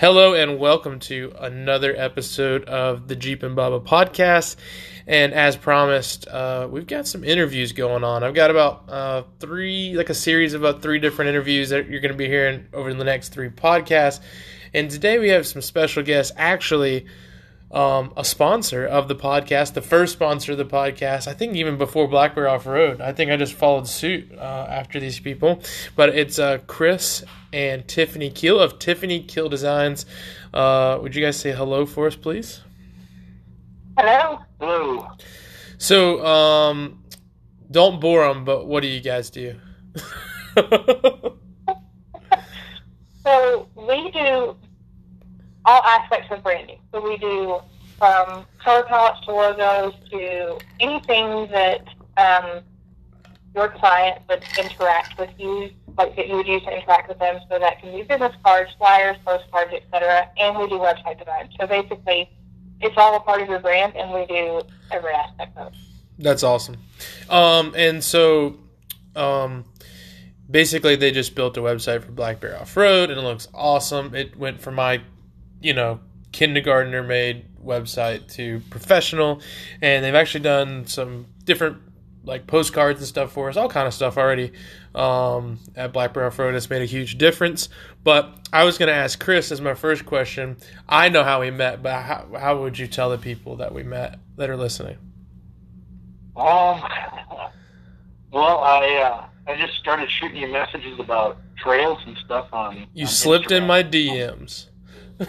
Hello and welcome to another episode of the Jeep and Bubba podcast. And as promised, uh, we've got some interviews going on. I've got about uh, three, like a series of about three different interviews that you're going to be hearing over the next three podcasts. And today we have some special guests. Actually, um, a sponsor of the podcast, the first sponsor of the podcast. I think even before Black Bear Off Road. I think I just followed suit uh, after these people. But it's uh, Chris and Tiffany Keel of Tiffany Keel Designs. Uh, would you guys say hello for us, please? Hello. Hello. So, um, don't bore them, but what do you guys do? so we do all aspects of branding. So we do from color palettes to logos to anything that um, your client would interact with you, like that you would use to interact with them. So that can be business cards, flyers, postcards, etc. And we do website design. So basically, it's all a part of your brand, and we do every aspect of it. That's awesome. Um, and so, um, basically, they just built a website for Black Bear Off Road, and it looks awesome. It went from my, you know, kindergartner made website to professional, and they've actually done some different like postcards and stuff for us, all kind of stuff already um, at Black Off Road. It's made a huge difference. But I was going to ask Chris as my first question. I know how we met, but how, how would you tell the people that we met that are listening? Um, well, I uh, I just started shooting you messages about trails and stuff on. You on slipped Instagram. in my DMs. Yeah,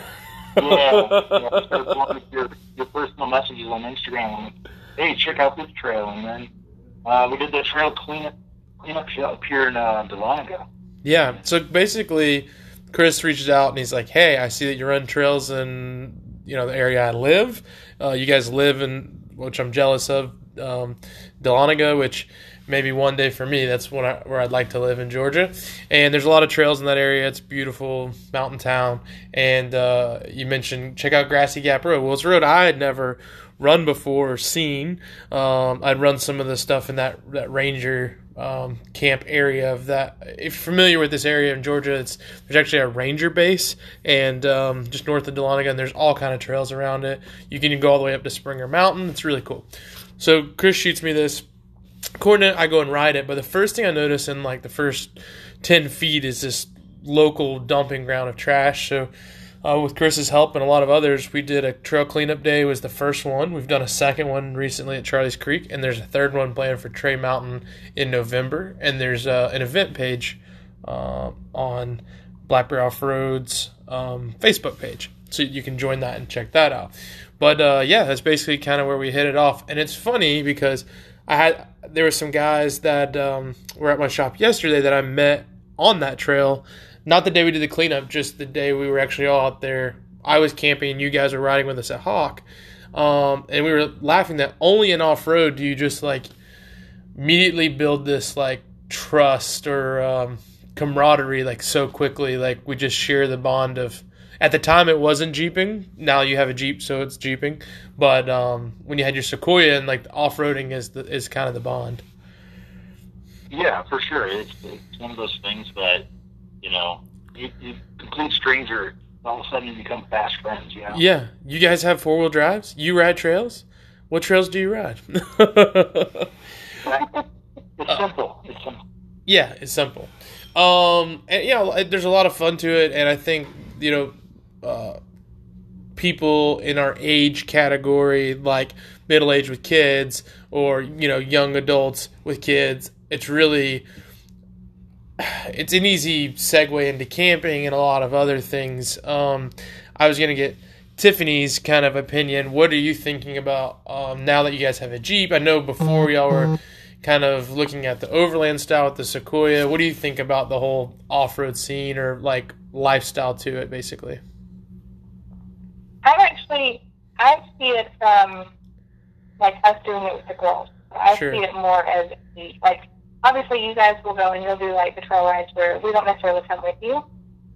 yeah. I started blowing up your your personal messages on Instagram. Like, hey, check out this trail, and then uh, we did the trail cleanup cleanup show up here in uh, Dahlonega. Yeah. So basically, Chris reaches out and he's like, "Hey, I see that you run trails in you know the area I live. Uh, you guys live in which I'm jealous of, um, Dahlonega, which." Maybe one day for me, that's when I, where I'd like to live in Georgia. And there's a lot of trails in that area. It's beautiful mountain town. And uh, you mentioned check out Grassy Gap Road. Well, it's a road I had never run before or seen. Um, I'd run some of the stuff in that that ranger um, camp area of that. If you're familiar with this area in Georgia, it's there's actually a ranger base and um, just north of Dahlonega, and there's all kind of trails around it. You can go all the way up to Springer Mountain. It's really cool. So Chris shoots me this coordinate. I go and ride it, but the first thing I notice in like the first ten feet is this local dumping ground of trash. So uh, with Chris's help and a lot of others, we did a trail cleanup day. Was the first one. We've done a second one recently at Charlie's Creek, and there's a third one planned for Tray Mountain in November. And there's uh, an event page uh, on Black Bear Off Road's um, Facebook page, so you can join that and check that out. But uh, yeah, that's basically kind of where we hit it off. And it's funny because I had there were some guys that um, were at my shop yesterday that I met on that trail not the day we did the cleanup, just the day we were actually all out there. I was camping and you guys were riding with us at Hawk. Um, and we were laughing that only in off road do you just like immediately build this like trust or um, camaraderie like so quickly. Like we just share the bond of. At the time, it wasn't jeeping. Now you have a jeep, so it's jeeping. But um, when you had your Sequoia and like off roading is the, is kind of the bond. Yeah, for sure. It's, it's one of those things that you know, you, you complete stranger, all of a sudden you become fast friends. You know. Yeah, you guys have four wheel drives. You ride trails. What trails do you ride? it's simple. It's simple. Yeah, it's simple. Um, and yeah, you know, there's a lot of fun to it, and I think you know, uh, people in our age category, like middle age with kids, or you know, young adults with kids, it's really it's an easy segue into camping and a lot of other things. Um, I was gonna get Tiffany's kind of opinion. What are you thinking about um, now that you guys have a Jeep? I know before y'all were kind of looking at the overland style with the Sequoia. What do you think about the whole off-road scene or like lifestyle to it, basically? I actually I see it from like us doing it with the girls. I Sure. see it more as like obviously you guys will go and you'll do like the trail rides where we don't necessarily come with you.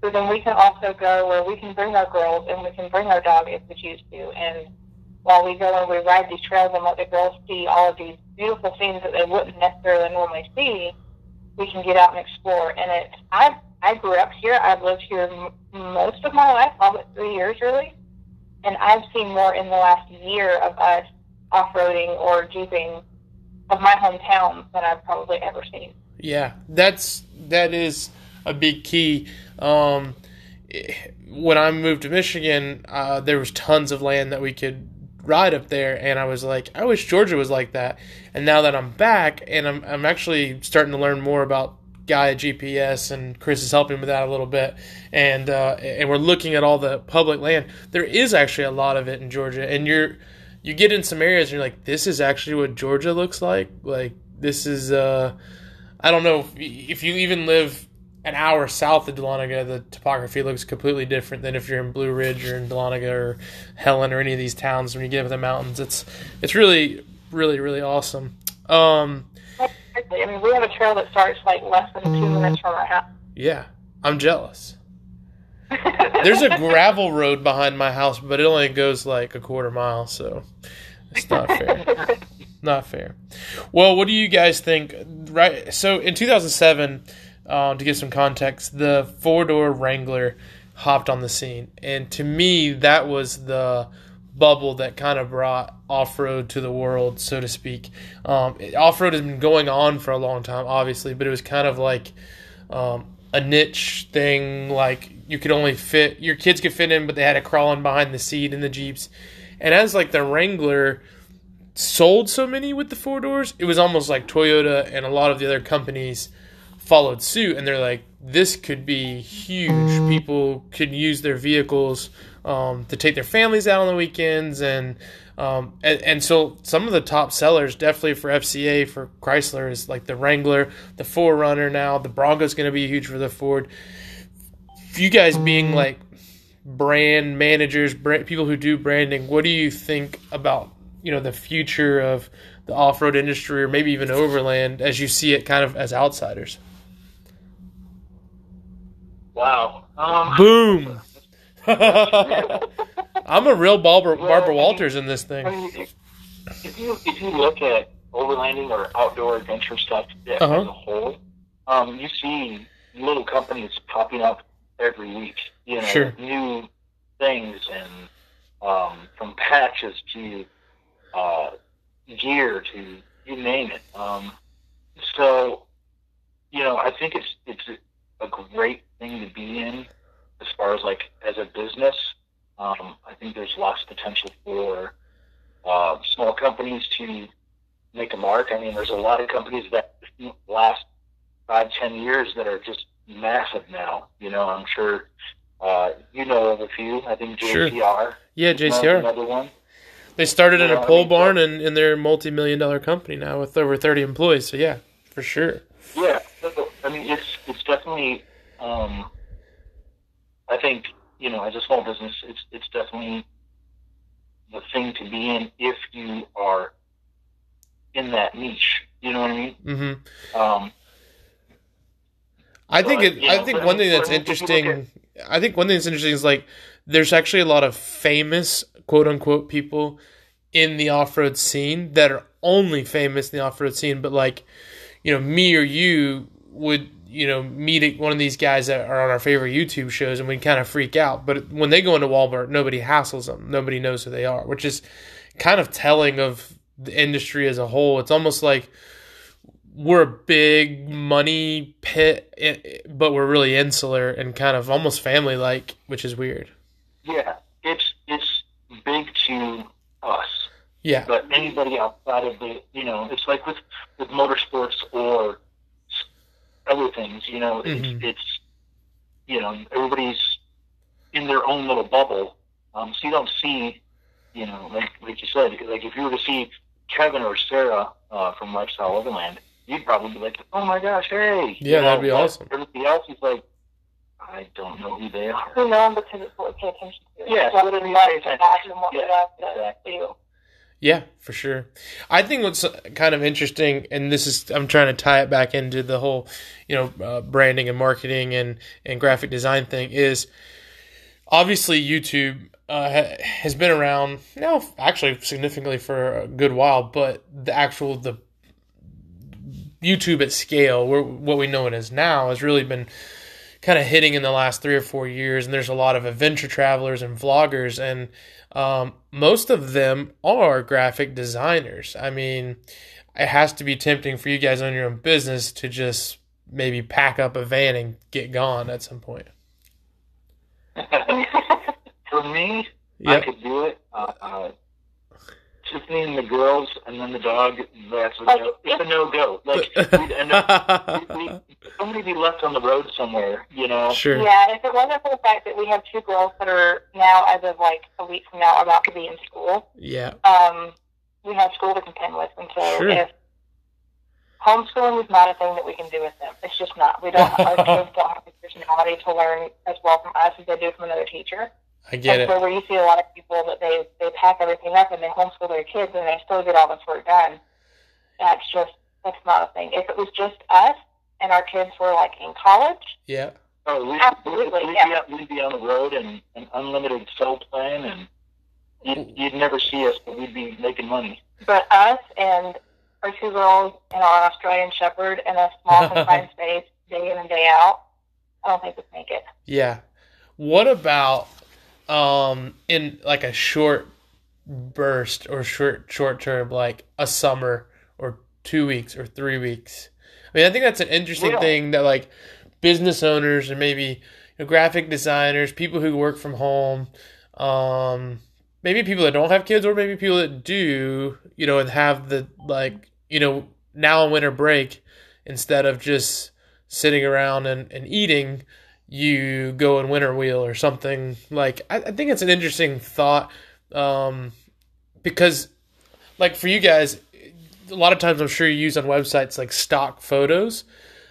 So then we can also go where we can bring our girls and we can bring our dog if we choose to. And while we go and we ride these trails and let the girls see all of these beautiful scenes that they wouldn't necessarily normally see, we can get out and explore. And it, I, I grew up here. I've lived here m- most of my life, all but three years really, and I've seen more in the last year of us off-roading or jeeping of my hometown than I've probably ever seen. Yeah, that's that is a big key. Um, when I moved to Michigan, uh, there was tons of land that we could ride up there, and I was like, I wish Georgia was like that. And now that I'm back, and I'm I'm actually starting to learn more about Gaia GPS, and Chris is helping with that a little bit, and uh, and we're looking at all the public land. There is actually a lot of it in Georgia, and you're you get in some areas, and you're like, this is actually what Georgia looks like. Like this is uh, I don't know if, if you even live an hour south of Dahlonega, the topography looks completely different than if you're in Blue Ridge or in Dahlonega or Helen or any of these towns. When you get up in the mountains, it's it's really really really awesome. Um, I mean, we have a trail that starts like less than two minutes from our house. yeah, I'm jealous. There's a gravel road behind my house, but it only goes like a quarter mile, so it's not fair. not fair. Well, what do you guys think? Right. So in 2007, uh, to give some context, the four door Wrangler hopped on the scene, and to me, that was the bubble that kind of brought off road to the world, so to speak. Um, off road has been going on for a long time, obviously, but it was kind of like um, a niche thing. Like you could only fit your kids could fit in, but they had to crawl in behind the seat in the jeeps. And as like the Wrangler sold so many with the four doors, it was almost like Toyota and a lot of the other companies followed suit, and they're like, this could be huge. People could use their vehicles um, to take their families out on the weekends, and, um, and and so some of the top sellers, definitely for FCA for Chrysler, is like the Wrangler, the 4Runner. Now the Bronco's going to be huge for the Ford. You guys being like brand managers, brand, people who do branding, what do you think about you know the future of the off-road industry, or maybe even overland, as you see it, kind of as outsiders? Wow. Um, Boom. I'm a real Barbara, Barbara Walters in this I thing. mean, if, if you if you look at overlanding or outdoor adventure stuff as Uh-huh. a whole, um, you see little companies popping up every week. You know, Sure. new things and um, from patches to uh, gear to you name it. Um, so, you know, I think it's it's a great thing to be in as far as like as a business. Um, I think there's lots of potential for uh, small companies to make a mark. I mean, there's a lot of companies that last five, ten years that are just massive now. You know, I'm sure uh, you know of a few. I think Sure. JCR, Yeah, JCR. another one. They started in a I pole mean, barn, and, and they're a multi-million dollar company now with over 30 employees. So yeah, for sure. Yeah, so, I mean, it's it's definitely. Um, I think you know, as a small business, it's it's definitely the thing to be in if you are in that niche. You know what I mean? hmm Um, I think it. I think one thing that's if you look interesting. I think one thing that's interesting is like there's actually a lot of famous quote unquote people in the off road scene that are only famous in the off road scene, but like you know me or you would you know meet one of these guys that are on our favorite YouTube shows and we kind of freak out. But when they go into Walmart, nobody hassles them. Nobody knows who they are, which is kind of telling of the industry as a whole. It's almost like we're a big money pit, but we're really insular and kind of almost family like, which is weird. yeah, it's it's big to us, Yeah. but anybody outside of the, you know, it's like with with motorsports or other things. You know, Mhm. it's it's you know everybody's in their own little bubble, um, so you don't see, you know, like like you said, like if you were to see Kevin or Sarah uh, from Lifestyle Overland, you'd probably be like, "Oh my gosh, hey!" Yeah, You that'd be awesome. Everybody else is like, "I don't know who they are." We know them because it's what we pay attention to. Yeah, Rather so than we much pay attention. that what we Yeah, have to exactly. Yeah, for sure. I think what's kind of interesting, and this is, I'm trying to tie it back into the whole, you know, uh, branding and marketing and, and graphic design thing is obviously YouTube uh, has been around now, actually significantly for a good while, but the actual, the YouTube at scale, where, what we know it as now, has really been kind of hitting in the last three or four years, and there's a lot of adventure travelers and vloggers, and um, most of them are graphic designers. I mean, it has to be tempting for you guys on your own business to just maybe pack up a van and get gone at some point. For me, I could do it. Uh, uh, just me and the girls, and then the dog. That's a no, it's a no go. Like we'd end up, we, we, somebody be left on the road somewhere. You know. sure. Yeah, if it wasn't for the fact that we have two girls that are now, as of like a week from now, about to be in school, Yeah. um, we have school to contend with, and so Sure. if homeschooling is not a thing that we can do with them, it's just not. We don't. our kids don't have the personality to learn as well from us as they do from another teacher. I get and it. so where you see a lot of people that they they pack everything up and they homeschool their kids and they still get all this work done. That's just that's not a thing. If it was just us and our kids were like in college, Yeah. Oh, we'd, Absolutely, we'd, yeah. be, we'd be on the road and, an unlimited cell plan, and you'd, you'd never see us, but we'd be making money. but us and our two girls and our Australian Shepherd in a small confined space, day in and day out, I don't think we'd make it. Yeah. What about um in like a short burst or short short term like a summer or 2 weeks or 3 weeks? I mean, I think that's an interesting Yeah. thing that like business owners or maybe you know, graphic designers, people who work from home, um maybe people that don't have kids or maybe people that do, you know, and have the like, you know, now in winter break instead of just sitting around and, and eating, you go in winter wheel or something like I, I think it's an interesting thought um, because like for you guys a lot of times i'm sure you use on websites like stock photos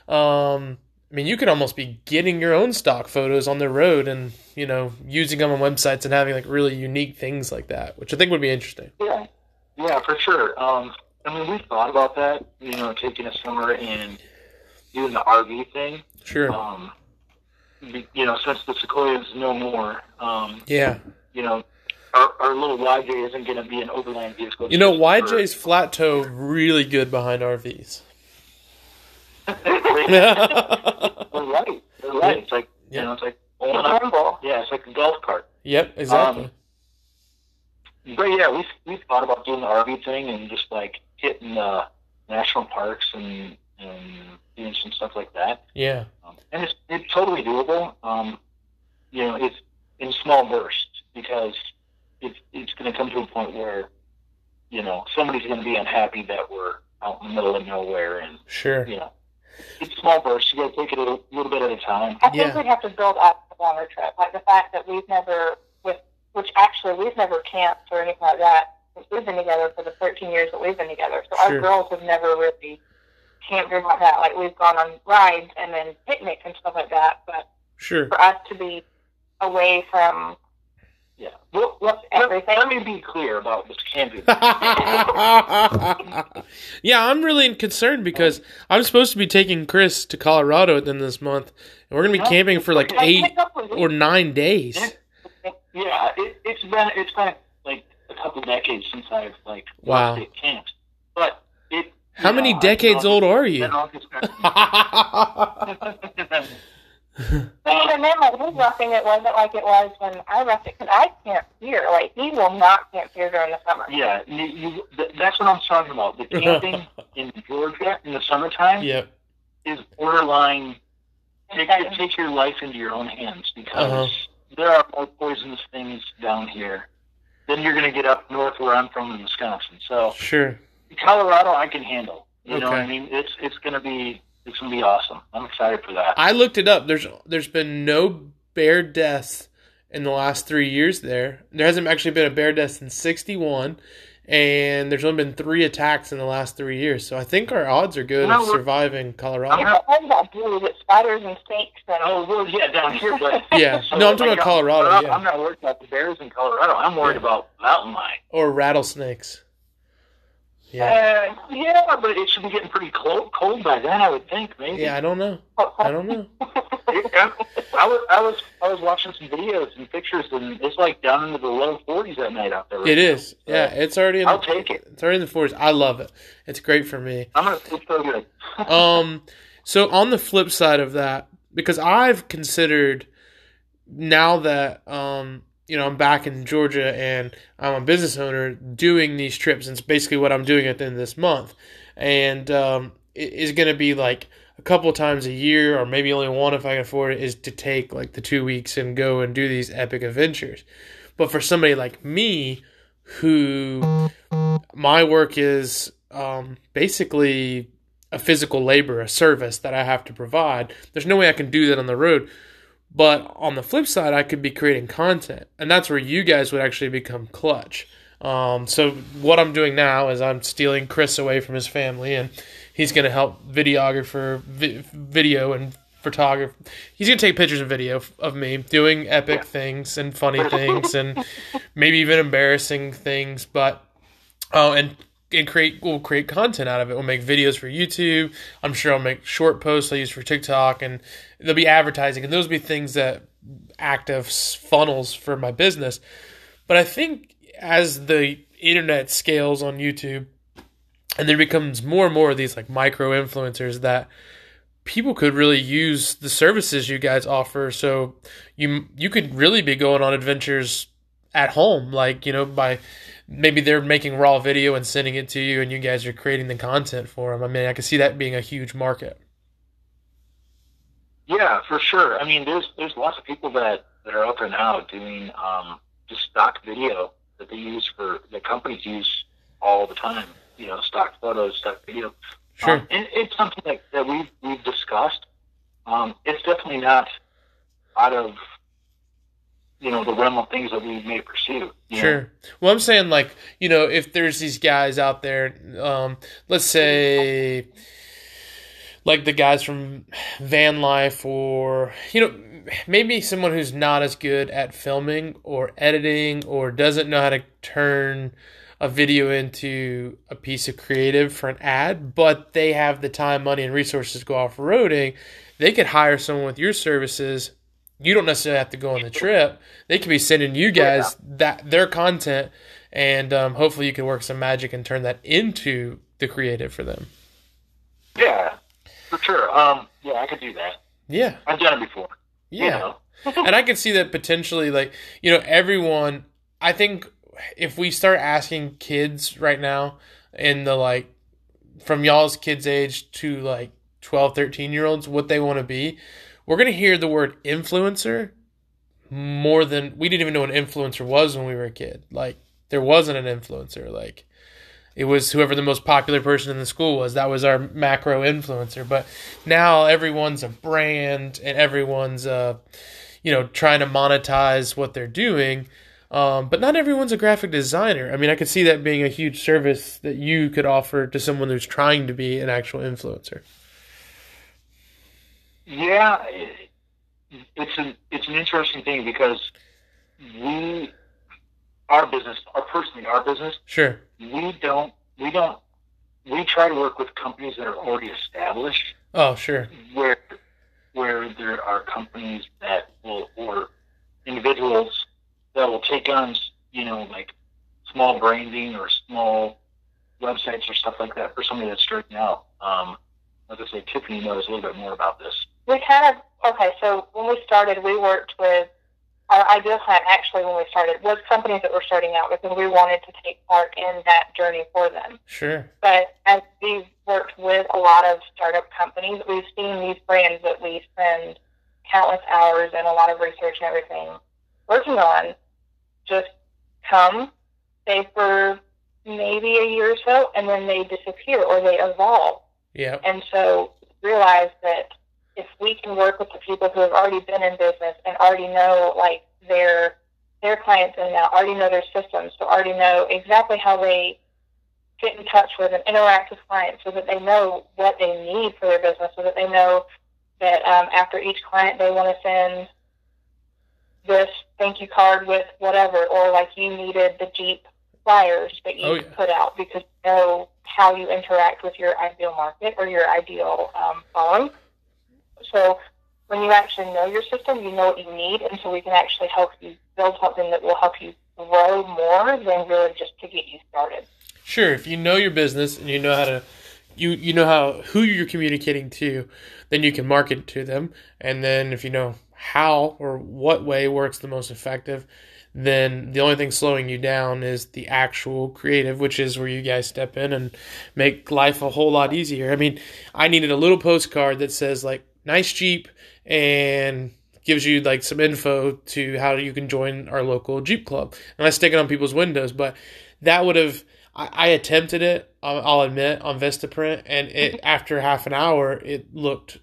um, i mean you could almost be getting your own stock photos on the road and you know using them on websites and having like really unique things like that which i think would be interesting Yeah, yeah, for sure. Um, I mean, we've thought about that. You know, taking a summer and doing the RV thing. sure Um, you know, since the Sequoias no more, um, yeah you know, our, our little YJ isn't going to be an overland vehicle. you know just for- yj's flat tow really good behind rvs They're right. They're right. It's like Yeah. you know, it's like It's pulling Yeah, it's like a golf cart. yep exactly Um, But yeah, we've we've thought about doing the RV thing and just like hitting uh, national parks and and doing some stuff like that. yeah Um, and it's it's totally doable. Um, you know, it's in small bursts because it's it's going to come to a point where you know somebody's going to be unhappy that we're out in the middle of nowhere and sure you know it's small bursts. You got to take it a little, little bit at a time. I think Yeah. we'd have to build up a longer trip, like the fact that we've never, with which actually we've never camped or anything like that. since We've been together for the 13 years that we've been together, so Sure. our girls have never really camped or like that. Like we've gone on rides and then picnics and stuff like that, but sure for us to be away from Yeah. Well, let, Everything. let me be clear about this camping. yeah, I'm really concerned because I'm supposed to be taking Chris to Colorado at the end of this month, and we're gonna be Yeah. camping for like Like, eight a couple of or nine days. yeah, it, it's been it's been like a couple decades since I've like Wow. worked at camps, but it. How you many know, decades old are you? Been on construction. But even then, like his roughing it wasn't like it was when I roughed it because I camp here. Like he will not camp here during the summer. yeah, you, you, th- that's what I'm talking about. The camping in Georgia in the summertime yep. is borderline. Take, Okay. take your life into your own hands because Uh-huh. there are more poisonous things down here than you're going to get up north where I'm from in Wisconsin. So Sure. Colorado, I can handle. You know what I mean? It's it's going to be it's going to be awesome. I'm excited for that. I looked it up. There's there's been no bear deaths in the last three years there. There hasn't actually been a bear death since '61, and there's only been three attacks in the last three years. So I think our odds are good No, of surviving Colorado. It's all about blue with spiders and snakes and Oh well, yeah, down here, but Yeah. so, No, I'm talking like, about Colorado, I'm, yeah. I'm not worried about the bears in Colorado. I'm worried Yeah. about mountain lion. Or rattlesnakes. Yeah. Uh, yeah, but it should be getting pretty cold, cold by then. I would think maybe. Yeah, I don't know. I don't know. I was I was I was watching some videos and pictures, and it's like down into the low 40s at night out there. right It now. is. Yeah, it's already in I'll the, take it. It's already in the forest. I love it. It's great for me. I'm gonna feel so good. Um, so on the flip side of that, because I've considered now that um, you know I'm back in Georgia and I'm a business owner doing these trips. And it's basically what I'm doing at the end of this month, and um, it is going to be like a couple times a year, or maybe only one if I can afford it, is to take like the two weeks and go and do these epic adventures. But for somebody like me, who my work is um, basically a physical labor, a service that I have to provide. There's no way I can do that on the road. But on the flip side, I could be creating content, and that's where you guys would actually become clutch. Um, so what I'm doing now is I'm stealing Chris away from his family, and he's going to help videographer, vi- video and photographer. He's going to take pictures and video of me doing epic things and funny things, and maybe even embarrassing things. But oh, and and create we'll create content out of it. We'll make videos for YouTube. I'm sure I'll make short posts I use for TikTok, and there'll be advertising, and those will be things that act as funnels for my business. But I think as the internet scales on YouTube, and there becomes more and more of these like micro influencers that people could really use the services you guys offer. So you you could really be going on adventures at home, like you know by maybe they're making raw video and sending it to you, and you guys are creating the content for them. I mean, I can see that being a huge market. Yeah, for sure. I mean, there's there's lots of people that that are out there now doing um, just stock video that they use for that companies use all the time. You know, stock photos, stock video. Sure. Um, and it's something that, that we've we've discussed. Um, it's definitely not out of you know the realm of things that we may pursue. Sure. Know? Well, I'm saying like you know if there's these guys out there, um, let's say like the guys from Van Life or you know maybe someone who's not as good at filming or editing or doesn't know how to turn a video into a piece of creative for an ad, but they have the time, money, and resources to go off roading, they could hire someone with your services you don't necessarily have to go on the trip. They could be sending you guys that their content, and um, hopefully you can work some magic and turn that into the creative for them. Yeah, for sure. Um, yeah, I could do that. Yeah, I've done it before. Yeah, you know? and I can see that potentially, like you know, everyone. I think if we start asking kids right now in the like from y'all's kids age to like 12 13 year olds what they want to be we're going to hear the word influencer more than we didn't even know an influencer was when we were a kid. Like there wasn't an influencer. Like it was whoever the most popular person in the school was. That was our macro influencer. But now everyone's a brand and everyone's uh you know trying to monetize what they're doing. Um, but not everyone's a graphic designer. I mean, I could see that being a huge service that you could offer to someone who's trying to be an actual influencer. Yeah, it's an it's an interesting thing because we our business, our personally our business, sure, we don't we don't we try to work with companies that are already established. Oh, sure. Where where there are companies that will or individuals that will take on you know like small branding or small websites or stuff like that for somebody that's starting out. Um, like I say, Tiffany knows a little bit more about this we kind of okay. So when we started, we worked with our ideal client. Actually, when we started, was companies that were starting out with and we wanted to take part in that journey for them. Sure. But as we've worked with a lot of startup companies, we've seen these brands that we spend countless hours and a lot of research and everything working on just come, stay for maybe a year or so, and then they disappear or they evolve. Yeah. And so realize that if we can work with the people who have already been in business and already know like their their clients and now already know their systems, so already know exactly how they get in touch with and interact with clients so that they know what they need for their business, so that they know that um, after each client they want to send this thank you card with whatever, or like you needed the Jeep flyers that you oh, yeah. put out because you know how you interact with your ideal market or your ideal um, phone so when you actually know your system, you know what you need, and so we can actually help you build something that will help you grow more than really just to get you started. Sure, if you know your business and you know how to you you know how who you're communicating to, then you can market to them, and then if you know how or what way works the most effective, then the only thing slowing you down is the actual creative, which is where you guys step in and make life a whole lot easier. I mean, I needed a little postcard that says like nice Jeep and gives you like some info to how you can join our local Jeep club. And I stick it on people's windows, but that would have I, I attempted it. I'll, admit on Vistaprint, and it after half an hour it looked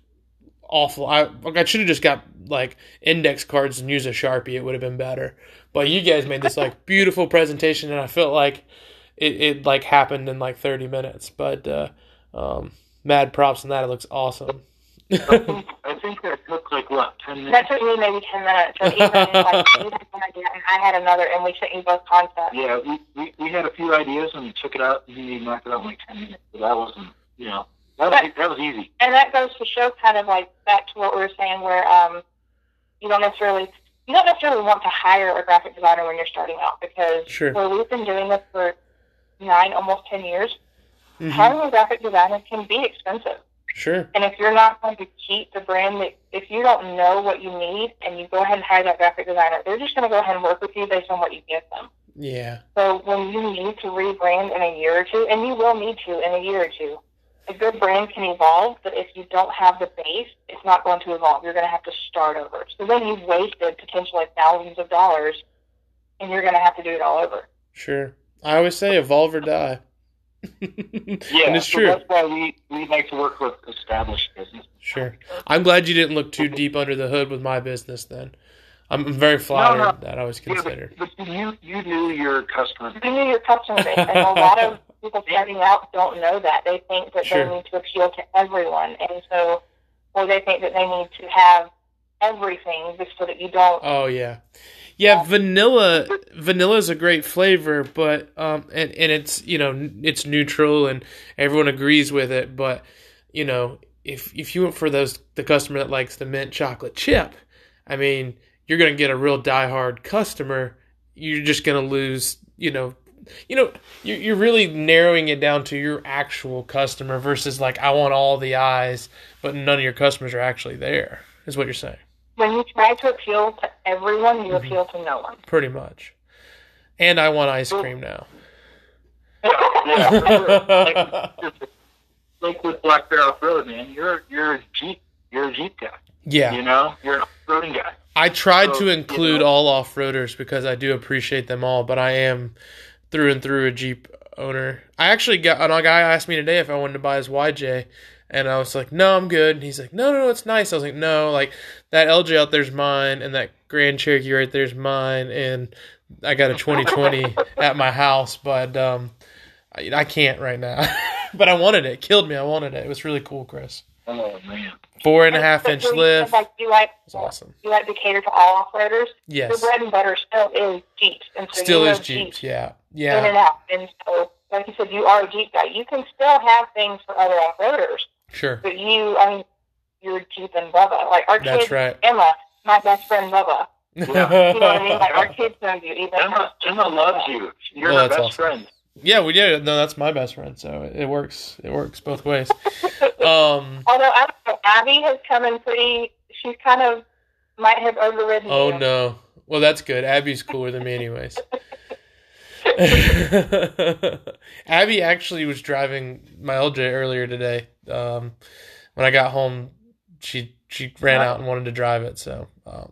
awful. I like I should have just got like index cards and used a sharpie. It would have been better. But you guys made this like beautiful presentation, and I felt like it, it like happened in like thirty minutes. But uh, um, mad props on that. It looks awesome. I think, I think that took like what ten minutes. That took me maybe 10 minutes. So even like, you had one idea and I had another, and we sent you both concepts. Yeah, we, we we had a few ideas and we took it out and we knocked it out in like ten minutes. So that wasn't you know that was that was easy. And that goes to show kind of like back to what we were saying where um, you don't necessarily you don't necessarily want to hire a graphic designer when you're starting out because Sure. where we've been doing this for nine, almost 10 years, Mhm. hiring a graphic designer can be expensive. Sure. And if you're not going to keep the brand that, if you don't know what you need and you go ahead and hire that graphic designer, they're just going to go ahead and work with you based on what you give them. Yeah. So when you need to rebrand in a year or two, and you will need to in a year or two, a good brand can evolve, but if you don't have the base, it's not going to evolve. You're going to have to start over. So then you've wasted potentially thousands of dollars, and you're going to have to do it all over. Sure. I always say evolve or die. Yeah, and it's so true. that's why we we like to work with established business. Sure. I'm glad you didn't look too deep under the hood with my business then. I'm I'm very flattered no. that I was Yeah, considered. but, but you you knew your customer. You knew your customer base, and a lot of people starting out don't know that. They think that Sure. they need to appeal to everyone, and so, or they think that they need to have everything just so that you don't. Oh yeah. Yeah, vanilla vanilla is a great flavor, but um and, and it's you know it's neutral and everyone agrees with it, but you know if if you went for those the customer that likes the mint chocolate chip, I mean you're gonna get a real diehard customer. You're just gonna lose, you know, you know you're you're really narrowing it down to your actual customer versus like I want all the eyes, but none of your customers are actually there. Is what you're saying. When you try to appeal to everyone, Mm-hmm. you appeal to no one. pretty much. And I want ice cream now. Yeah, sure. like, like with Black Bear Off Road, man, you're you're a Jeep you're a Jeep guy. yeah, You know, you're an off-roading guy. I tried So, to you include know- all off-roaders because I do appreciate them all, but I am through and through a Jeep owner. I actually got a guy asked me today if I wanted to buy his YJ, and I was like, "No, I'm good." And he's like, "No, no, no, it's nice." I was like, "No, like that LJ out there's mine, and that Grand Cherokee right there's mine, and I got a 2020 at my house, but um, I, I can't right now. but I wanted it. it. Killed me. I wanted it. It was really cool, Chris. Oh man. Four and a half inch lift. Like you like, It's awesome. you like to cater to all off-roaders. Your Yes. bread and butter still is Jeeps, and so Still you is know Jeeps. Yeah. in and out. And so, like you said, you are a Jeep guy. You can still have things for other off-roaders, Sure. but you, I mean, you're Jeep and Bubba. Like our That's kid right. Emma, my best friend Bubba. You know what I mean? Like our kids know you. Even Emma Emma loves you. You're Well, her best awesome. friend. yeah, we did. No, that's my best friend, so it works. It works both ways. Um. Although I don't know, Abby has come in pretty. She's kind of might have overridden. Oh you. no. Well, that's good. Abby's cooler than me, anyways. Abby actually was driving my LJ earlier today. Um, when I got home, she she ran out and wanted to drive it. So um,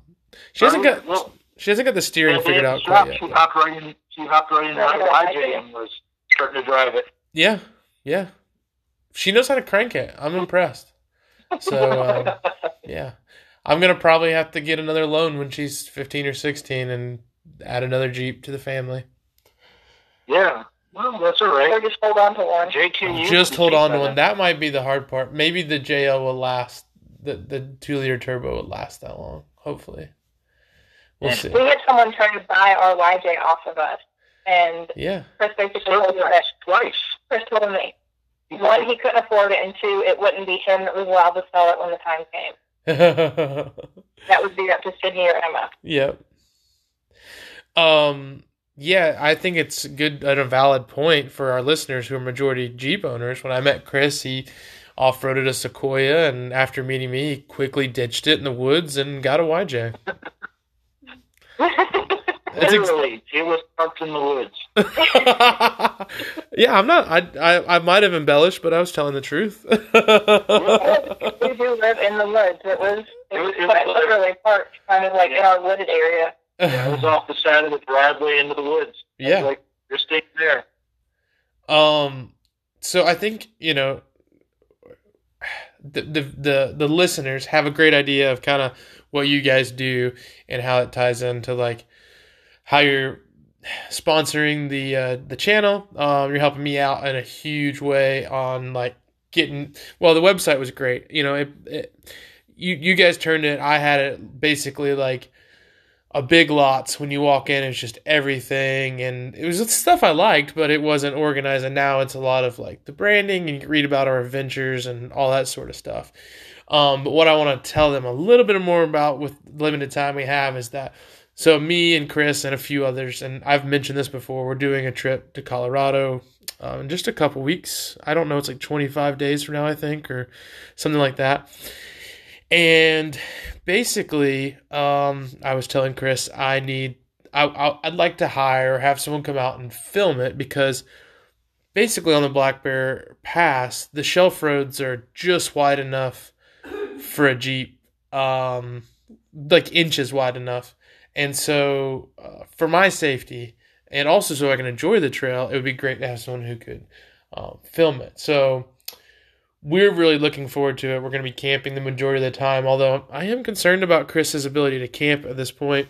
she hasn't got Well, she hasn't got the steering well, figured out she quite hopped- yet. She but- hopped right in. She hopped right in Right, the right, and was starting to drive it. Yeah, yeah. She knows how to crank it. I'm impressed. So um, yeah, I'm gonna probably have to get another loan when she's 15 or 16 and add another Jeep to the family. Yeah. Well, that's all right. Or just hold on to one. JQ. Just hold on to one. That might be the hard part. Maybe the JL will last. The the two liter turbo will last that long. Hopefully, we'll Yeah. see. We had someone try to buy our YJ off of us, and Yeah, Chris basically told him that twice. Chris told me one he couldn't afford it, and two it wouldn't be him that was allowed to sell it when the time came. That would be up to Sydney or Emma. Yep. Um, yeah, I think it's good and a valid point for our listeners who are majority Jeep owners. When I met Chris, he off roaded a Sequoia, and after meeting me, he quickly ditched it in the woods and got a YJ. That's ex- Literally, it was parked in the woods. yeah, I'm not. I, I I might have embellished, but I was telling the truth. we do live in the woods. It was, it was It was- literally parked kind of like in our wooded area. It was off the side of the driveway into the woods. Yeah. like you're staying there. Um. So I think you know the the the, the listeners have a great idea of kind of what you guys do and how it ties into like how you're sponsoring the uh, the channel. Um, you're helping me out in a huge way on like getting. Well, the website was great. You know, it, it you you guys turned it. I had it basically like a big lots when you walk in it's just everything. And it was stuff i liked but it wasn't organized. And now it's a lot of like the branding and you read about our adventures and all that sort of stuff. Um, but what i want to tell them a little bit more about with limited time we have is that so me and chris and a few others and i've mentioned this before we're doing a trip to colorado um, in just a couple weeks. I don't know it's like 25 days from now i think or something like that and basically, um, I was telling Chris I need I, I I'd like to hire or have someone come out and film it because basically on the Black Bear Pass, the shelf roads are just wide enough for a Jeep, um, like inches wide enough. And so, uh, for my safety, and also so I can enjoy the trail, it would be great to have someone who could um, film it. So, we're really looking forward to it. We're going to be camping the majority of the time, although I am concerned about Chris's ability to camp at this point.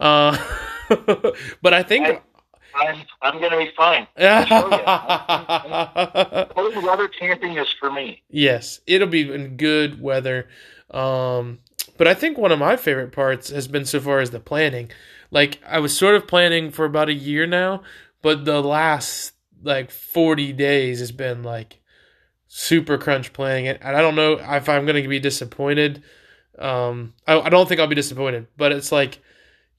Uh, but I think. I- I'm I'm gonna be fine. Cold weather camping is for me. yes, it'll be in good weather. Um, but I think one of my favorite parts has been so far is the planning. Like I was sort of planning for about a year now, but the last like 40 days has been like super crunch playing it. And I don't know if I'm going to be disappointed. Um, I, I don't think I'll be disappointed, but it's like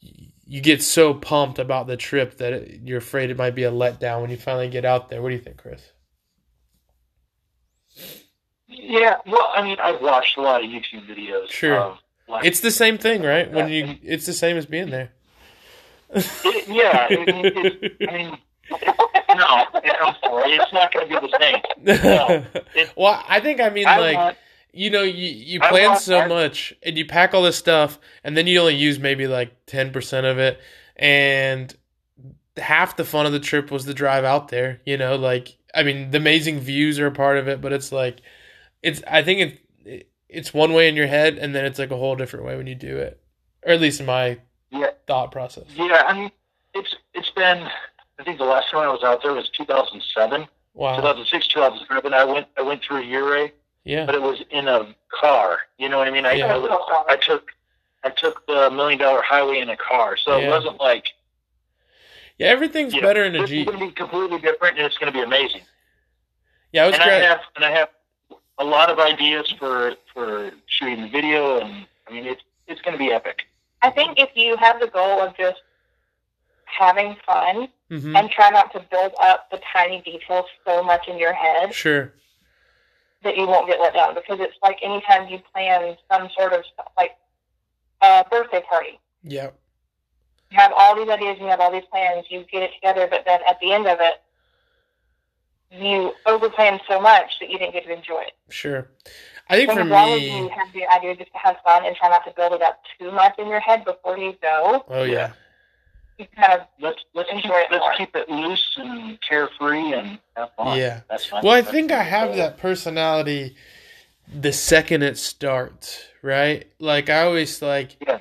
you get so pumped about the trip that it, you're afraid it might be a letdown when you finally get out there. What do you think, Chris? Yeah, well, I mean, I've watched a lot of YouTube videos. Sure. Of, like, It's the same thing, right? When you, it's the same as being there. it, yeah. It, I mean, no, it's not going to be the same. No, it- well, I think I mean I like want, you know you you plan want- so I- much and you pack all this stuff and then you only use maybe like 10% of it and half the fun of the trip was the drive out there you know like i mean the amazing views are a part of it but it's like it's i think it, it it's one way in your head and then it's like a whole different way when you do it or at least in my yeah, thought process yeah. I mean, it's it's been. I think the last time I was out there was 2007, wow 2006, 2007. I went I went through a Ouray, yeah but it was in a car. You know what I mean? I Yeah. I, I took I took the million dollar highway in a car, so Yeah. it wasn't like yeah everything's you know, better in a this jeep is going to be completely different, and it's going to be amazing. yeah it was and I have and I have a lot of ideas for for shooting the video, and I mean it's it's going to be epic. I think if you have the goal of just having fun hmm and try not to build up the tiny details so much in your head sure. that you won't get let down. Because it's like anytime you plan some sort of like a birthday party. yeah You have all these ideas, you have all these plans, you get it together, but then at the end of it, you overplan so much that you didn't get to enjoy it. sure. I think So for as long as me you have the idea just to have fun and try not to build it up too much in your head before you go, oh yeah kind of Let's let's keep, Enjoy it let's more. keep it loose and carefree and have fun. Yeah. that's fine. Well, I think I have that personality the second it starts, right? Like I always like Yeah.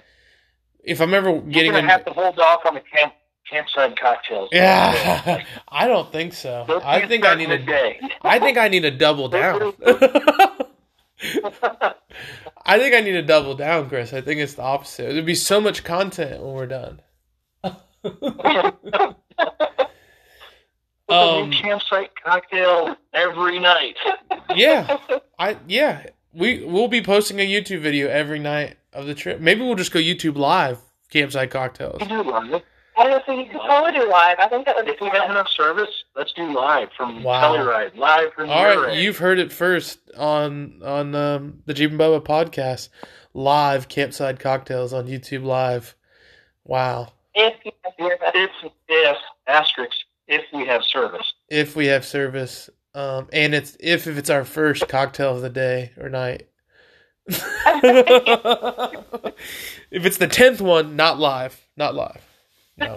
if I'm ever You're getting gonna in, have to hold off on the camp campsite cocktails. yeah, I don't think so. Those I think I need a day. I think I need to double down. I think I need to double down, Chris. I think it's the opposite. There'd be so much content when we're done. A Um, new campsite cocktail every night. yeah, I yeah. We we'll be posting a YouTube video every night of the trip. Maybe we'll just go YouTube live campsite cocktails. You do love it. I don't know, so you could totally do live. I think that would be If we have enough service, let's do live from Wow. Telluride, live from All right, Telluride. you've heard it first on on um, the Jeep and Bubba podcast, live campsite cocktails on YouTube Live. Wow! If you have. If, if, asterisk, if we have service. If we have service, um, and it's if if it's our first cocktail of the day or night. if it's the tenth one, not live, not live. No.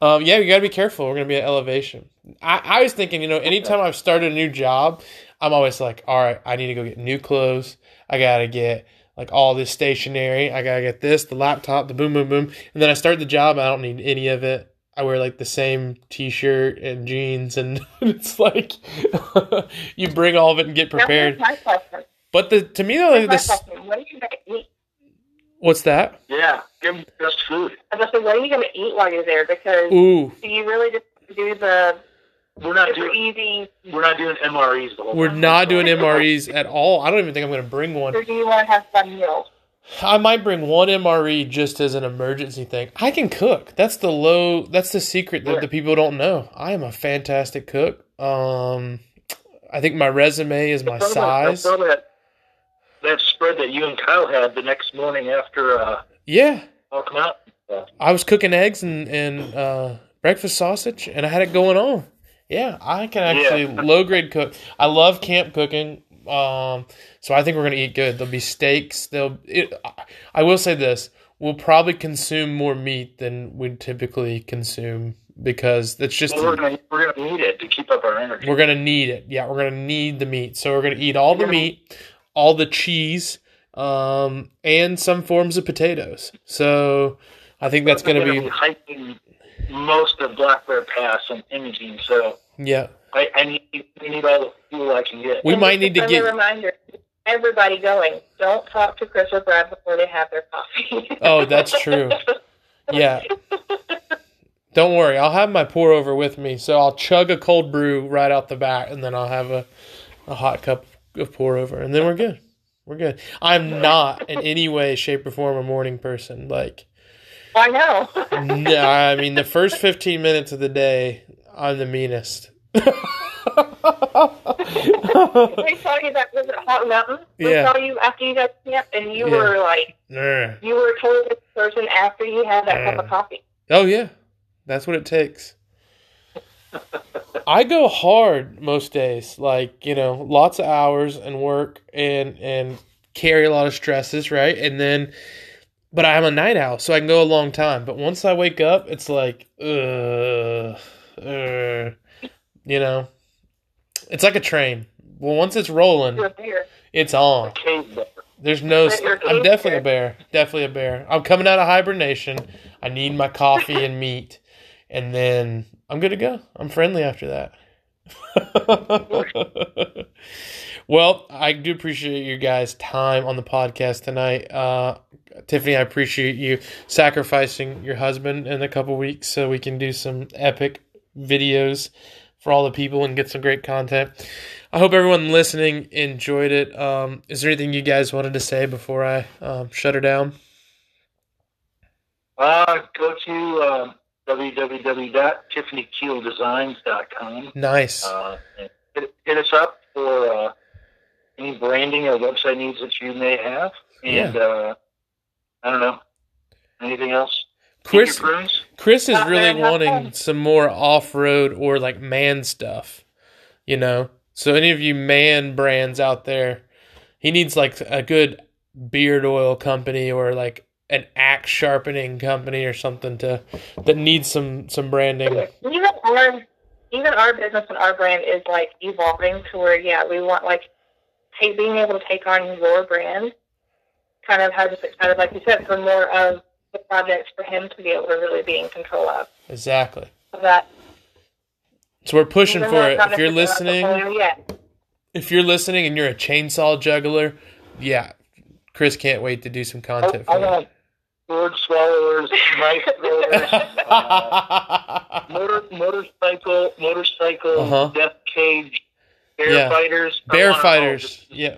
um, yeah, you got to be careful. We're gonna be at elevation. I, I was thinking, you know, anytime I've started a new job, I'm always like, all right, I need to go get new clothes. I gotta get like all this stationery. I gotta get this, the laptop, the boom, boom, boom, and then I start the job. I don't need any of it. I wear like the same T-shirt and jeans, and it's like you bring all of it and get prepared. Now, here's my question. But the to me, though, Here's my this question. What are you going to eat? what's that? Yeah, give them best food. I was going to what are you going to eat while you're there? Because Ooh, do you really just do the We're not doing easy, we're not doing MREs the whole we're time. not doing MREs at all. I don't even think I'm going to bring one. or do you want to have fun meals? I might bring one MRE just as an emergency thing. I can cook. That's the low. That's the secret that Yeah. the people don't know. I am a fantastic cook. Um, I think my resume is my I saw that- I size. saw that, that spread that you and Kyle had the next morning after uh, Yeah, walking out. I was cooking eggs and and uh, breakfast sausage, and I had it going on. Yeah, I can actually Yeah. low grade cook. I love camp cooking. Um, so I think we're gonna eat good. There'll be steaks. There'll. It, I will say this: we'll probably consume more meat than we typically consume because that's just Well, we're gonna we're gonna need it to keep up our energy. we're gonna need it. Yeah, we're gonna need the meat. So we're gonna eat all the meat, all the cheese, um, and some forms of potatoes. So I think that's gonna We're be hiking most of Black Bear Pass and Imogene. So yeah. I, I need we need all the fuel I can get. We And might need to a friendly get- reminder. Everybody going. Don't talk to Chris or Brad before they have their coffee. Oh, that's true. Yeah. Don't worry, I'll have my pour over with me, so I'll chug a cold brew right out the bat, and then I'll have a, a hot cup of pour over, and then we're good. We're good. I'm not in any way, shape, or form a morning person. Like, I know. no, I mean, the first 15 minutes of the day, I'm the meanest. we saw you that was at Hot Mountain. We Yeah. saw you after you got camped, and you Yeah. were like, Nah. you were a totally person after you had that cup of coffee. Oh yeah, that's what it takes. I go hard most days, like you know, lots of hours and work and and carry a lot of stresses, right? And then, but I'm a night owl, so I can go a long time. But once I wake up, it's like, uh, uh you know, it's like a train. Well, once it's rolling, You're a beer. it's on. There's no. But you're a I'm definitely a bear. Definitely a bear. I'm coming out of hibernation. I need my coffee and meat, and then I'm good to go. I'm friendly after that. well, I do appreciate you guys' time on the podcast tonight. Uh, Tiffany, I appreciate you sacrificing your husband in a couple weeks so we can do some epic videos for all the people and get some great content. I hope everyone listening enjoyed it. Um, is there anything you guys wanted to say before I um, shut her down? Uh, go to um, www.tiffanykeeldesigns.com. Nice. Uh, hit, hit us up for uh, any branding or website needs that you may have. And uh, I don't know. Anything else? Chris, Keep your prunes? Chris is Not really very wanting fun. some more off road or like man stuff, you know? So, any of you man brands out there, he needs like a good beard oil company or like an axe sharpening company or something to that needs some some branding. Even our, even our business and our brand is like evolving to where, yeah, we want like take, being able to take on your brand kind of has us excited, like you said, for more of the projects for him to be able to really be in control of. Exactly. So that So we're pushing for it. If you're listening, if you're listening and you're a chainsaw juggler, yeah, Chris can't wait to do some content I for you. want word swallowers, knife throwers, uh, motor, motorcycle, motorcycle, Uh-huh. death cage, bear Yeah. fighters. Bear want it all. fighters. Just- Yeah.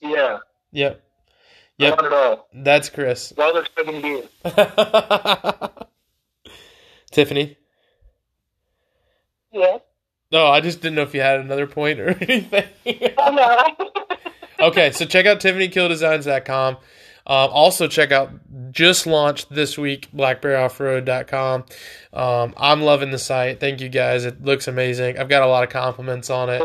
Yeah. Yep. Yep. I want it all. That's Chris. While they're chugging beer. Tiffany. Yes. No, I just didn't know if you had another point or anything. Oh no. okay, so check out TiffanyKillDesigns.com. Um, also check out just launched this week blackbearoffroad.com. Um, I'm loving the site. Thank you guys. It looks amazing. I've got a lot of compliments on it.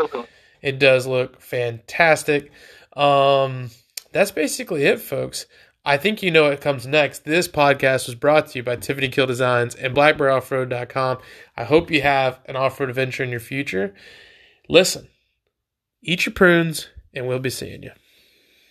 It does look fantastic. Um, that's basically it, folks. I think you know what comes next. This podcast was brought to you by Tiffany Kill Designs and BlackBearOffroad.com. I hope you have an off-road adventure in your future. Listen, eat your prunes, and we'll be seeing you.